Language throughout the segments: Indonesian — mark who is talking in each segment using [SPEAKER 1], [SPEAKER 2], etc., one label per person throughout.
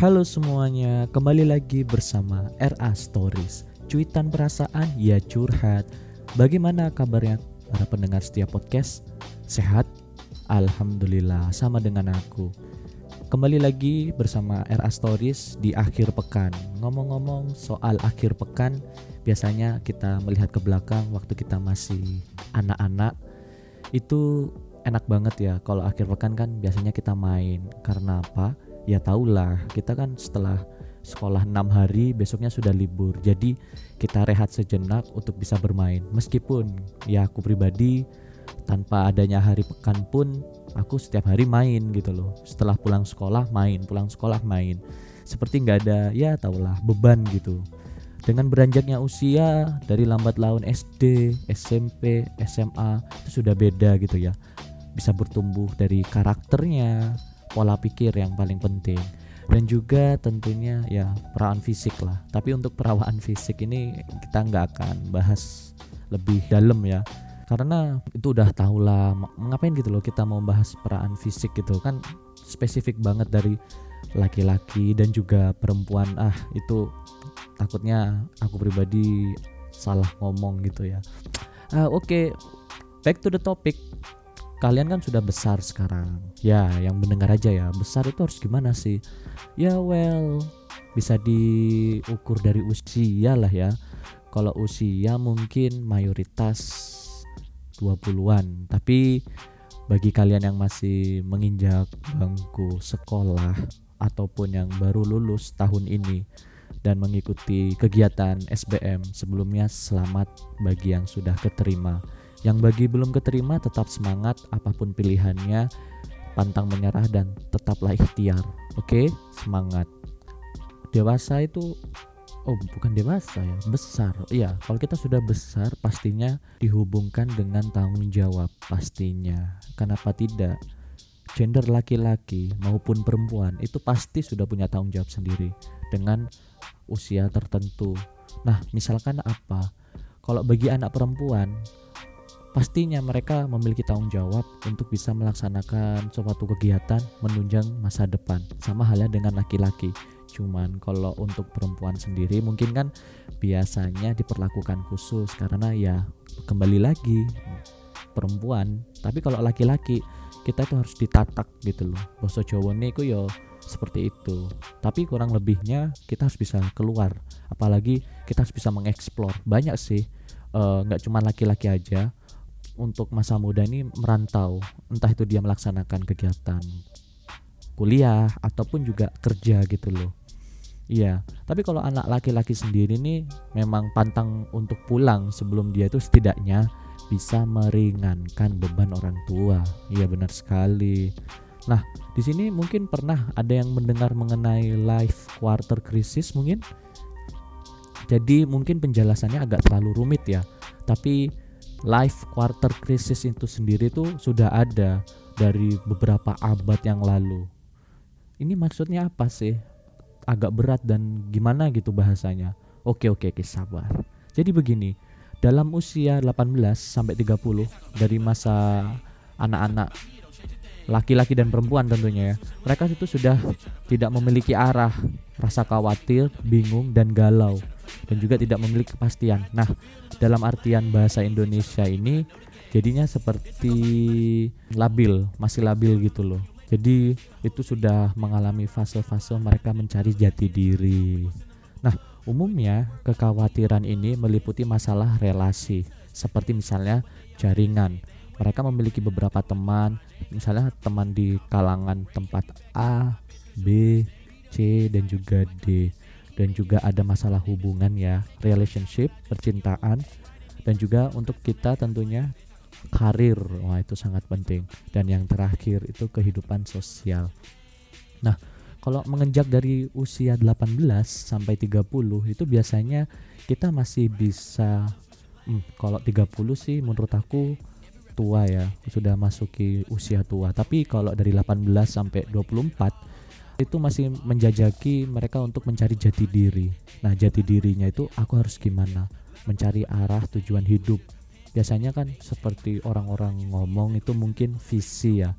[SPEAKER 1] Halo semuanya, kembali lagi bersama RA Stories Cuitan perasaan, ya curhat Bagaimana kabarnya para pendengar setiap podcast? Sehat? Alhamdulillah, sama dengan aku Kembali lagi bersama RA Stories di akhir pekan Ngomong-ngomong soal akhir pekan Biasanya kita melihat ke belakang waktu kita masih anak-anak Itu enak banget ya kalau akhir pekan kan biasanya kita main Karena apa? Ya tahulah kita kan setelah sekolah enam hari besoknya sudah libur. Jadi kita rehat sejenak untuk bisa bermain. Meskipun ya aku pribadi tanpa adanya hari pekan pun aku setiap hari main gitu loh. Setelah pulang sekolah main. Pulang sekolah main. Seperti nggak ada ya tahulah beban gitu. Dengan beranjaknya usia dari lambat laun SD, SMP, SMA itu sudah beda gitu ya. Bisa bertumbuh dari karakternya pola pikir yang paling penting. Dan juga tentunya ya perawaan fisik lah. Tapi untuk perawaan fisik ini kita nggak akan bahas lebih dalam ya. Karena itu udah tau lah ngapain gitu loh kita mau bahas perawaan fisik gitu. Kan spesifik banget dari laki-laki dan juga perempuan. Ah itu takutnya aku pribadi salah ngomong gitu ya. Uh, oke. Okay. back to the topic kalian kan sudah besar sekarang. Ya yang mendengar aja ya besar itu harus gimana sih? Ya well bisa diukur dari usia lah ya. Kalau usia mungkin mayoritas 20-an tapi bagi kalian yang masih menginjak bangku sekolah ataupun yang baru lulus tahun ini dan mengikuti kegiatan SBM sebelumnya selamat bagi yang sudah keterima yang bagi belum keterima tetap semangat apa pun pilihannya, pantang menyerah dan tetaplah ikhtiar. Oke, semangat. Dewasa itu oh bukan dewasa ya, besar. Iya, kalau kita sudah besar pastinya dihubungkan dengan tanggung jawab pastinya. Kenapa tidak? Gender laki-laki maupun perempuan itu pasti sudah punya tanggung jawab sendiri dengan usia tertentu. Nah, misalkan apa? Kalau bagi anak perempuan, pastinya mereka memiliki tanggung jawab untuk bisa melaksanakan suatu kegiatan menunjang masa depan. Sama halnya dengan laki-laki. Cuman kalau untuk perempuan sendiri mungkin kan biasanya diperlakukan khusus karena ya kembali lagi perempuan. Tapi kalau laki-laki kita itu harus ditatak gitu loh. Boso Jawa niku yo seperti itu. Tapi kurang lebihnya kita harus bisa keluar. Apalagi kita harus bisa mengeksplor. Banyak sih eh, nggak uh, cuma laki-laki aja untuk masa muda ini merantau, entah itu dia melaksanakan kegiatan kuliah ataupun juga kerja gitu loh. Iya, tapi kalau anak laki-laki sendiri nih memang pantang untuk pulang sebelum dia itu setidaknya bisa meringankan beban orang tua. Iya benar sekali. Nah, di sini mungkin pernah ada yang mendengar mengenai life quarter crisis mungkin. Jadi mungkin penjelasannya agak terlalu rumit ya. Tapi life quarter crisis itu sendiri tuh sudah ada dari beberapa abad yang lalu. Ini maksudnya apa sih? Agak berat dan gimana gitu bahasanya. Oke oke oke sabar. Jadi begini, dalam usia 18 sampai 30 dari masa anak-anak laki-laki dan perempuan tentunya ya. Mereka itu sudah tidak memiliki arah, rasa khawatir, bingung dan galau dan juga tidak memiliki kepastian. Nah, dalam artian bahasa Indonesia ini jadinya seperti labil, masih labil gitu loh. Jadi itu sudah mengalami fase-fase mereka mencari jati diri. Nah, umumnya kekhawatiran ini meliputi masalah relasi, seperti misalnya jaringan. Mereka memiliki beberapa teman, misalnya teman di kalangan tempat A, B, C, dan juga D dan juga ada masalah hubungan ya, relationship, percintaan dan juga untuk kita tentunya karir. Wah, itu sangat penting. Dan yang terakhir itu kehidupan sosial. Nah, kalau mengenjak dari usia 18 sampai 30 itu biasanya kita masih bisa hmm, kalau 30 sih menurut aku tua ya, sudah masuki usia tua. Tapi kalau dari 18 sampai 24 itu masih menjajaki mereka untuk mencari jati diri. Nah, jati dirinya itu aku harus gimana? Mencari arah tujuan hidup. Biasanya kan seperti orang-orang ngomong itu mungkin visi ya.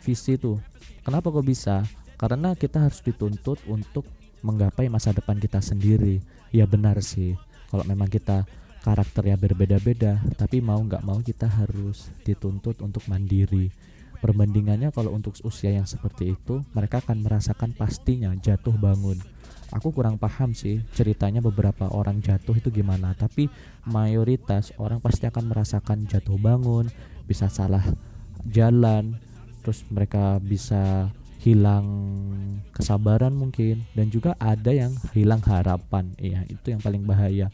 [SPEAKER 1] Visi tuh. Kenapa kok bisa? karena kita harus dituntut untuk menggapai masa depan kita sendiri ya benar sih kalau memang kita karakternya berbeda-beda tapi mau nggak mau kita harus dituntut untuk mandiri perbandingannya kalau untuk usia yang seperti itu mereka akan merasakan pastinya jatuh bangun. Aku kurang paham sih ceritanya beberapa orang jatuh itu gimana tapi mayoritas orang pasti akan merasakan jatuh bangun bisa salah jalan terus mereka bisa hilang kesabaran mungkin dan juga ada yang hilang harapan. Ya itu yang paling bahaya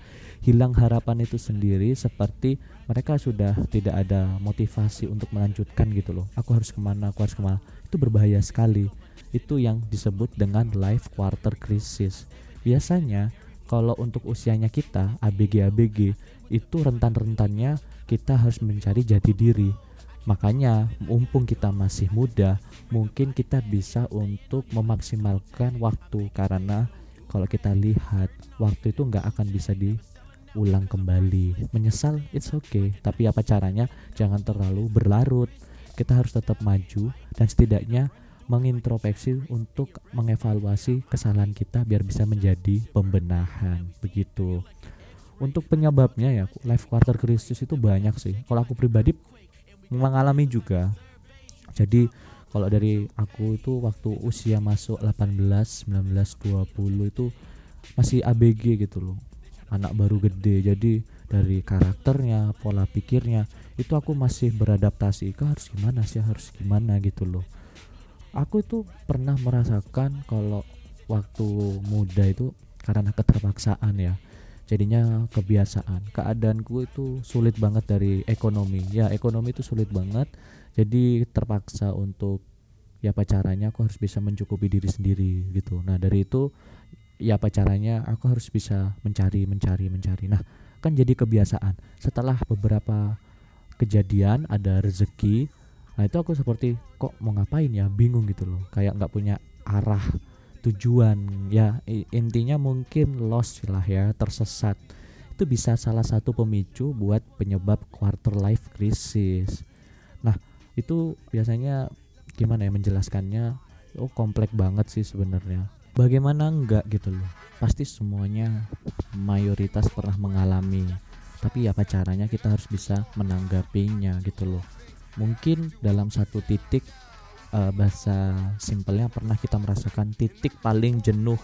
[SPEAKER 1] hilang harapan itu sendiri seperti mereka sudah tidak ada motivasi untuk melanjutkan gitu loh. Aku harus ke mana aku harus ke mana. Itu berbahaya sekali. Itu yang disebut dengan life quarter crisis. Biasanya kalau untuk usianya kita ABG ABG itu rentan-rentannya kita harus mencari jati diri. Makanya, mumpung kita masih muda, mungkin kita bisa untuk memaksimalkan waktu. Karena kalau kita lihat waktu itu nggak akan bisa diulang kembali. Menyesal, it's okay. Tapi apa caranya? Jangan terlalu berlarut. Kita harus tetap maju dan setidaknya mengintrospeksi untuk mengevaluasi kesalahan kita biar bisa menjadi pembenahan begitu. Untuk penyebabnya ya, life quarter crisis itu banyak sih. Kalau aku pribadi mengalami juga jadi kalau dari aku itu waktu usia masuk 18 19 20 itu masih ABG gitu loh anak baru gede. Jadi dari karakternya pola pikirnya itu aku masih beradaptasi ke harus gimana sih harus gimana gitu loh. Aku itu pernah merasakan kalau waktu muda itu karena keterpaksaan ya. Jadinya kebiasaan. Keadaanku itu sulit banget dari ekonomi. Ya ekonomi itu sulit banget. Jadi terpaksa untuk ya apa caranya aku harus bisa mencukupi diri sendiri gitu. Nah dari itu ya apa caranya? Aku harus bisa mencari mencari mencari. Nah kan jadi kebiasaan. Setelah beberapa kejadian ada rezeki nah itu aku seperti kok mau ngapain ya? Bingung gitu loh. Kayak nggak punya arah tujuan. Ya intinya mungkin lost lah ya tersesat. Itu bisa salah satu pemicu buat penyebab quarter life crisis. Nah itu biasanya gimana ya menjelaskannya? Oh kompleks banget sih sebenarnya bagaimana enggak gitu loh? Pasti semuanya mayoritas pernah mengalami. Tapi apa caranya kita harus bisa menanggapinya gitu loh? Mungkin dalam satu titik uh, bahasa simpelnya pernah kita merasakan titik paling jenuh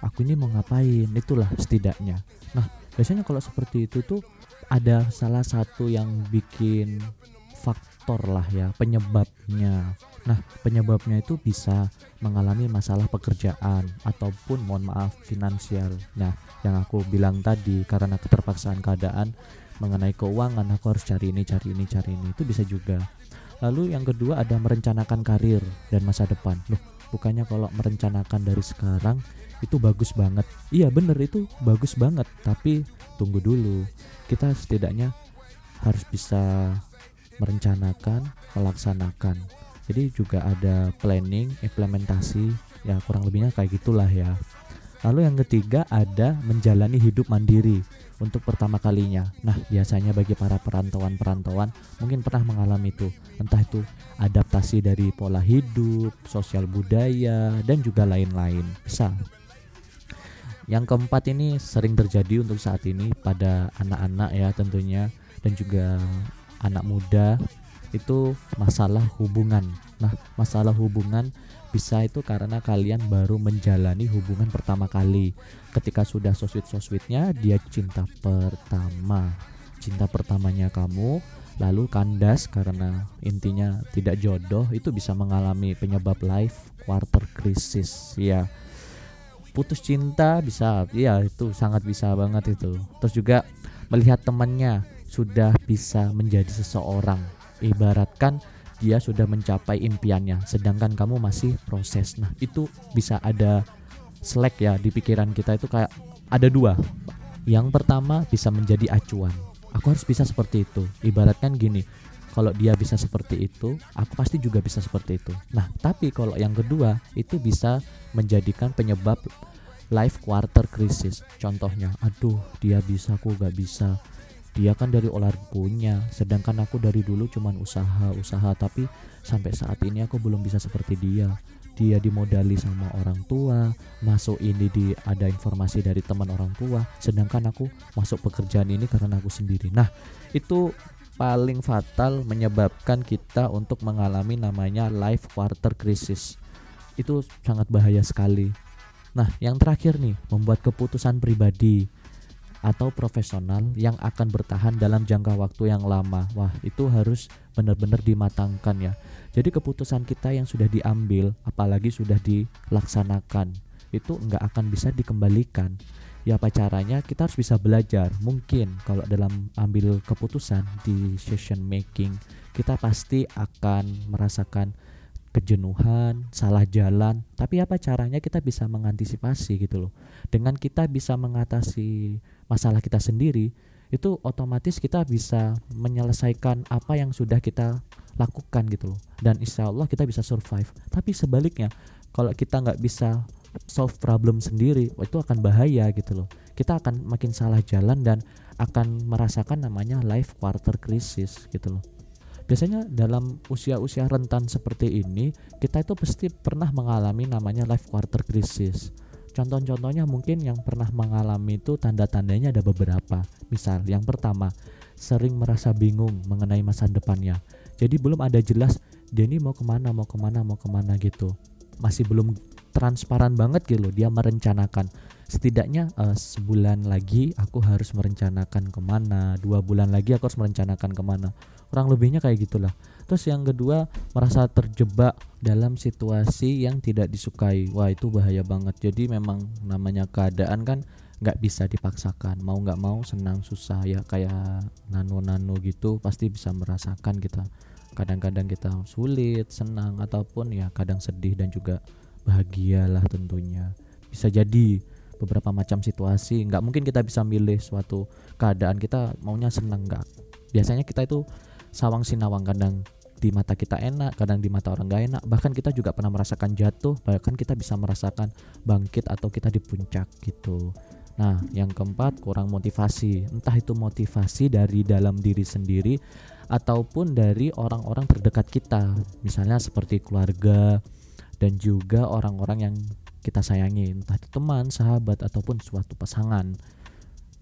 [SPEAKER 1] aku ini mau ngapain? Itulah setidaknya. Nah biasanya kalau seperti itu tuh ada salah satu yang bikin faktor lah ya penyebabnya nah penyebabnya itu bisa mengalami masalah pekerjaan ataupun mohon maaf finansial nah yang aku bilang tadi karena keterpaksaan keadaan mengenai keuangan aku harus cari ini cari ini cari ini itu bisa juga Lalu yang kedua ada merencanakan karir dan masa depan. Loh, bukannya kalau merencanakan dari sekarang itu bagus banget. Iya bener itu bagus banget, tapi tunggu dulu. Kita setidaknya harus bisa merencanakan, melaksanakan. Jadi juga ada planning, implementasi, ya kurang lebihnya kayak gitulah ya. Lalu yang ketiga ada menjalani hidup mandiri untuk pertama kalinya. Nah, biasanya bagi para perantauan-perantauan mungkin pernah mengalami itu, entah itu adaptasi dari pola hidup, sosial budaya, dan juga lain-lain. Bisa. Yang keempat ini sering terjadi untuk saat ini pada anak-anak ya tentunya dan juga anak muda itu masalah hubungan. Nah, masalah hubungan bisa itu karena kalian baru menjalani hubungan pertama kali. Ketika sudah soswit-soswitnya, dia cinta pertama. Cinta pertamanya kamu, lalu kandas karena intinya tidak jodoh, itu bisa mengalami penyebab life quarter crisis. Ya, putus cinta bisa, ya itu sangat bisa banget itu. Terus juga melihat temannya sudah bisa menjadi seseorang. Ibaratkan dia sudah mencapai impiannya sedangkan kamu masih proses. Nah itu bisa ada slack ya di pikiran kita itu kayak ada dua. Yang pertama bisa menjadi acuan. Aku harus bisa seperti itu. Ibaratkan gini kalau dia bisa seperti itu aku pasti juga bisa seperti itu. Nah tapi kalau yang kedua itu bisa menjadikan penyebab life quarter crisis. Contohnya aduh dia bisa aku gak bisa dia kan dari olah punya sedangkan aku dari dulu cuman usaha usaha tapi sampai saat ini aku belum bisa seperti dia. Dia dimodali sama orang tua masuk ini di ada informasi dari teman orang tua sedangkan aku masuk pekerjaan ini karena aku sendiri. Nah itu paling fatal menyebabkan kita untuk mengalami namanya life quarter crisis. Itu sangat bahaya sekali. Nah yang terakhir nih membuat keputusan pribadi atau profesional yang akan bertahan dalam jangka waktu yang lama. Wah, itu harus benar-benar dimatangkan ya. Jadi keputusan kita yang sudah diambil, apalagi sudah dilaksanakan, itu nggak akan bisa dikembalikan. Ya apa caranya? Kita harus bisa belajar. Mungkin kalau dalam ambil keputusan di session making, kita pasti akan merasakan kejenuhan, salah jalan, tapi apa caranya kita bisa mengantisipasi gitu loh. Dengan kita bisa mengatasi masalah kita sendiri, itu otomatis kita bisa menyelesaikan apa yang sudah kita lakukan gitu loh. Dan insya Allah kita bisa survive. Tapi sebaliknya, kalau kita nggak bisa solve problem sendiri, itu akan bahaya gitu loh. Kita akan makin salah jalan dan akan merasakan namanya life quarter crisis gitu loh biasanya dalam usia-usia rentan seperti ini kita itu pasti pernah mengalami namanya life quarter crisis contoh-contohnya mungkin yang pernah mengalami itu tanda-tandanya ada beberapa. Misal yang pertama sering merasa bingung mengenai masa depannya. Jadi belum ada jelas dia ini mau ke mana mau ke mana mau ke mana gitu. Masih belum transparan banget gitu dia merencanakan. Setidaknya uh, sebulan lagi aku harus merencanakan ke mana dua bulan lagi aku harus merencanakan ke mana kurang lebihnya kayak gitulah. Terus yang kedua merasa terjebak dalam situasi yang tidak disukai. Wah itu bahaya banget. Jadi memang namanya keadaan kan nggak bisa dipaksakan. Mau nggak mau senang susah ya kayak nano-nano gitu pasti bisa merasakan kita. Kadang-kadang kita sulit senang ataupun ya kadang sedih dan juga bahagialah tentunya. Bisa jadi beberapa macam situasi nggak mungkin kita bisa milih suatu keadaan. Kita maunya senang nggak. Biasanya kita itu sawang sinawang kadang di mata kita enak, kadang di mata orang gak enak. Bahkan kita juga pernah merasakan jatuh, bahkan kita bisa merasakan bangkit atau kita di puncak gitu. Nah, yang keempat kurang motivasi. Entah itu motivasi dari dalam diri sendiri ataupun dari orang-orang terdekat kita. Misalnya seperti keluarga dan juga orang-orang yang kita sayangi, entah itu teman, sahabat ataupun suatu pasangan.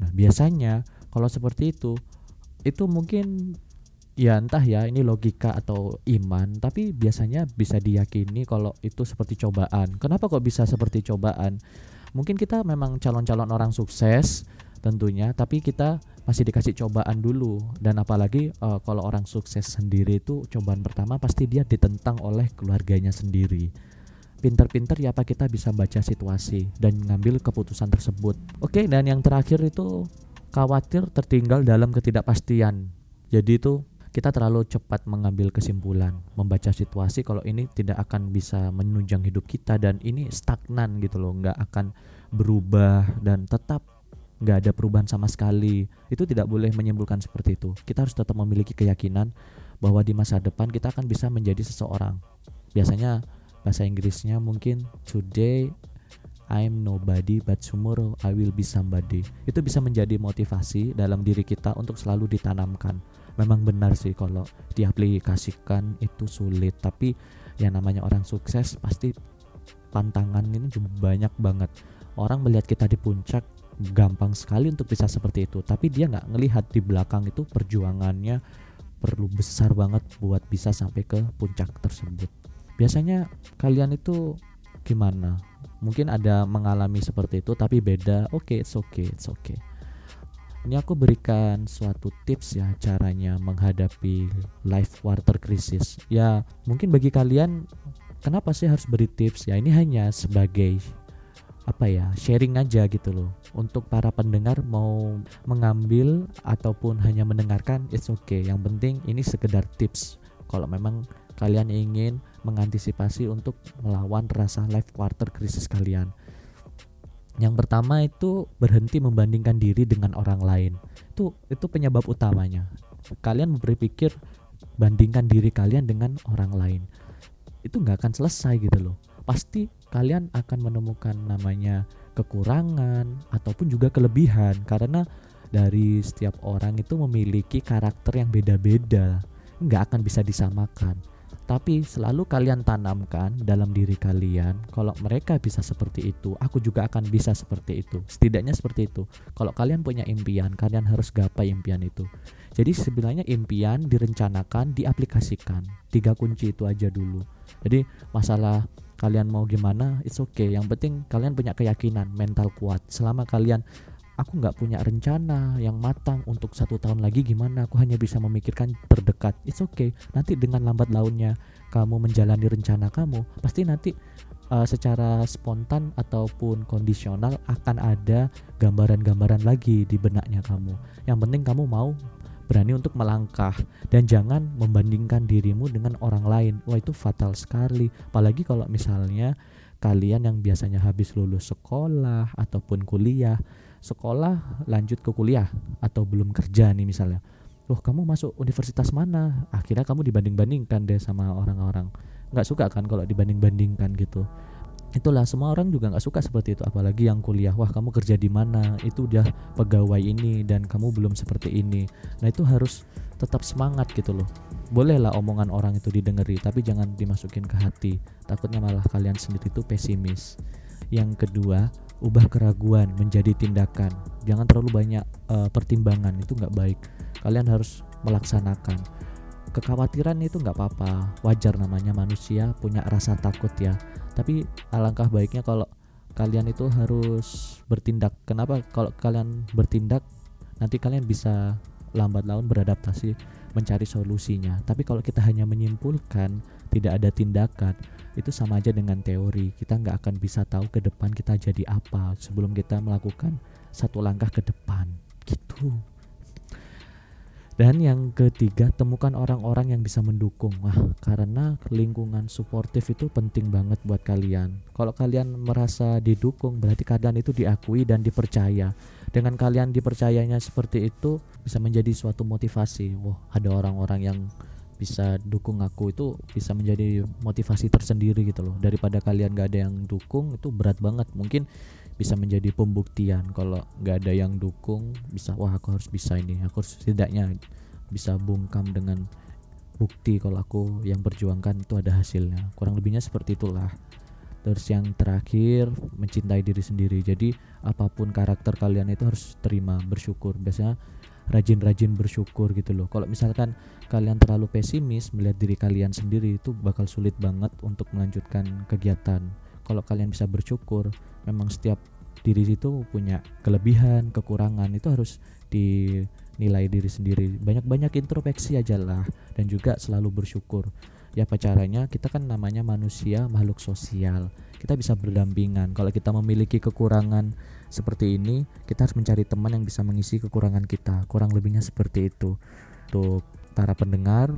[SPEAKER 1] Nah, biasanya kalau seperti itu itu mungkin ya entah ya ini logika atau iman tapi biasanya bisa diyakini kalau itu seperti cobaan. Kenapa kok bisa seperti cobaan? Mungkin kita memang calon-calon orang sukses tentunya tapi kita masih dikasih cobaan dulu. Dan apalagi uh, kalau orang sukses sendiri itu cobaan pertama pasti dia ditentang oleh keluarganya sendiri. Pinter-pinter ya apa kita bisa baca situasi dan ngambil keputusan tersebut. Oke dan yang terakhir itu khawatir tertinggal dalam ketidakpastian. Jadi itu kita terlalu cepat mengambil kesimpulan, membaca situasi kalau ini tidak akan bisa menunjang hidup kita dan ini stagnan gitu loh, nggak akan berubah dan tetap nggak ada perubahan sama sekali. Itu tidak boleh menyimpulkan seperti itu. Kita harus tetap memiliki keyakinan bahwa di masa depan kita akan bisa menjadi seseorang. Biasanya bahasa Inggrisnya mungkin today I'm nobody but tomorrow I will be somebody. Itu bisa menjadi motivasi dalam diri kita untuk selalu ditanamkan memang benar sih kalau diaplikasikan itu sulit tapi yang namanya orang sukses pasti pantangan ini juga banyak banget. Orang melihat kita di puncak gampang sekali untuk bisa seperti itu tapi dia nggak ngelihat di belakang itu perjuangannya perlu besar banget buat bisa sampai ke puncak tersebut. Biasanya kalian itu gimana? Mungkin ada mengalami seperti itu tapi beda. Oke okay, it's okay it's okay ini aku berikan suatu tips ya caranya menghadapi life water crisis. Ya, mungkin bagi kalian kenapa sih harus beri tips? Ya, ini hanya sebagai apa ya sharing aja gitu loh untuk para pendengar mau mengambil ataupun hanya mendengarkan it's okay yang penting ini sekedar tips kalau memang kalian ingin mengantisipasi untuk melawan rasa life quarter krisis kalian yang pertama itu berhenti membandingkan diri dengan orang lain. Itu itu penyebab utamanya. Kalian berpikir bandingkan diri kalian dengan orang lain. Itu nggak akan selesai gitu loh. Pasti kalian akan menemukan namanya kekurangan ataupun juga kelebihan karena dari setiap orang itu memiliki karakter yang beda-beda. Nggak akan bisa disamakan. Tapi selalu kalian tanamkan dalam diri kalian kalau mereka bisa seperti itu aku juga akan bisa seperti itu. Setidaknya seperti itu. Kalau kalian punya impian kalian harus gapai impian itu. Jadi sebenarnya impian direncanakan diaplikasikan. Tiga kunci itu aja dulu. Jadi masalah kalian mau gimana it's okay. Yang penting kalian punya keyakinan mental kuat. Selama kalian aku nggak punya rencana yang matang untuk satu tahun lagi gimana. Aku hanya bisa memikirkan terdekat. It's okay. Nanti dengan lambat launnya kamu menjalani rencana kamu pasti nanti uh, secara spontan ataupun kondisional akan ada gambaran-gambaran lagi di benaknya kamu. Yang penting kamu mau berani untuk melangkah dan jangan membandingkan dirimu dengan orang lain. Wah itu fatal sekali. Apalagi kalau misalnya kalian yang biasanya habis lulus sekolah ataupun kuliah sekolah lanjut ke kuliah atau belum kerja nih misalnya. Loh kamu masuk universitas mana? Akhirnya kamu dibanding-bandingkan deh sama orang-orang. Nggak suka kan kalau dibanding-bandingkan gitu. Itulah semua orang juga nggak suka seperti itu apalagi yang kuliah. Wah kamu kerja di mana? Itu udah pegawai ini dan kamu belum seperti ini. Nah itu harus tetap semangat gitu loh. Bolehlah omongan orang itu didengeri tapi jangan dimasukin ke hati. Takutnya malah kalian sendiri itu pesimis. Yang kedua ubah keraguan menjadi tindakan. Jangan terlalu banyak uh, pertimbangan itu nggak baik. Kalian harus melaksanakan. Kekhawatiran itu nggak apa-apa. Wajar namanya manusia punya rasa takut ya. Tapi alangkah baiknya kalau kalian itu harus bertindak. Kenapa? Kalau kalian bertindak nanti kalian bisa lambat laun beradaptasi mencari solusinya. Tapi kalau kita hanya menyimpulkan tidak ada tindakan itu sama aja dengan teori. Kita nggak akan bisa tahu ke depan kita jadi apa sebelum kita melakukan satu langkah ke depan. Gitu. Dan yang ketiga temukan orang-orang yang bisa mendukung. Wah karena lingkungan suportif itu penting banget buat kalian. Kalau kalian merasa didukung berarti kalian itu diakui dan dipercaya. Dengan kalian dipercayanya seperti itu bisa menjadi suatu motivasi. Wah ada orang-orang yang bisa dukung aku itu bisa menjadi motivasi tersendiri gitu loh. Daripada kalian gak ada yang dukung itu berat banget. Mungkin bisa menjadi pembuktian kalau nggak ada yang dukung bisa wah aku harus bisa ini aku harus setidaknya bisa bungkam dengan bukti kalau aku yang perjuangkan itu ada hasilnya. Kurang lebihnya seperti itulah. Terus yang terakhir mencintai diri sendiri. Jadi apa pun karakter kalian itu harus terima bersyukur. Biasanya rajin-rajin bersyukur gitu loh. Kalau misalkan kalian terlalu pesimis melihat diri kalian sendiri itu bakal sulit banget untuk melanjutkan kegiatan. Kalau kalian bisa bersyukur, memang setiap diri itu punya kelebihan, kekurangan itu harus dinilai diri sendiri. Banyak-banyak introspeksi aja lah dan juga selalu bersyukur. Ya apa caranya? Kita kan namanya manusia makhluk sosial. Kita bisa berdampingan. Kalau kita memiliki kekurangan seperti ini kita harus mencari teman yang bisa mengisi kekurangan kita. Kurang lebihnya seperti itu. Untuk para pendengar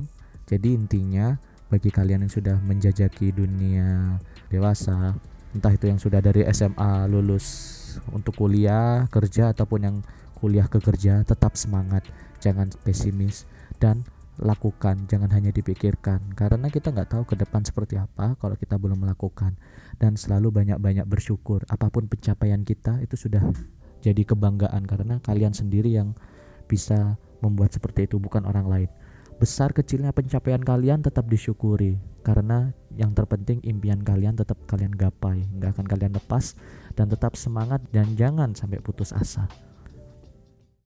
[SPEAKER 1] jadi intinya bagi kalian yang sudah menjajaki dunia dewasa entah itu yang sudah dari SMA lulus untuk kuliah kerja ataupun yang kuliah ke kerja tetap semangat. Jangan pesimis dan lakukan. Jangan hanya dipikirkan. Karena kita nggak tahu ke depan seperti apa kalau kita belum melakukan dan selalu banyak-banyak bersyukur. Apa pun pencapaian kita itu sudah jadi kebanggaan karena kalian sendiri yang bisa membuat seperti itu bukan orang lain. Besar kecilnya pencapaian kalian tetap disyukuri. Karena yang terpenting impian kalian tetap kalian gapai. Nggak akan kalian lepas dan tetap semangat dan jangan sampai putus asa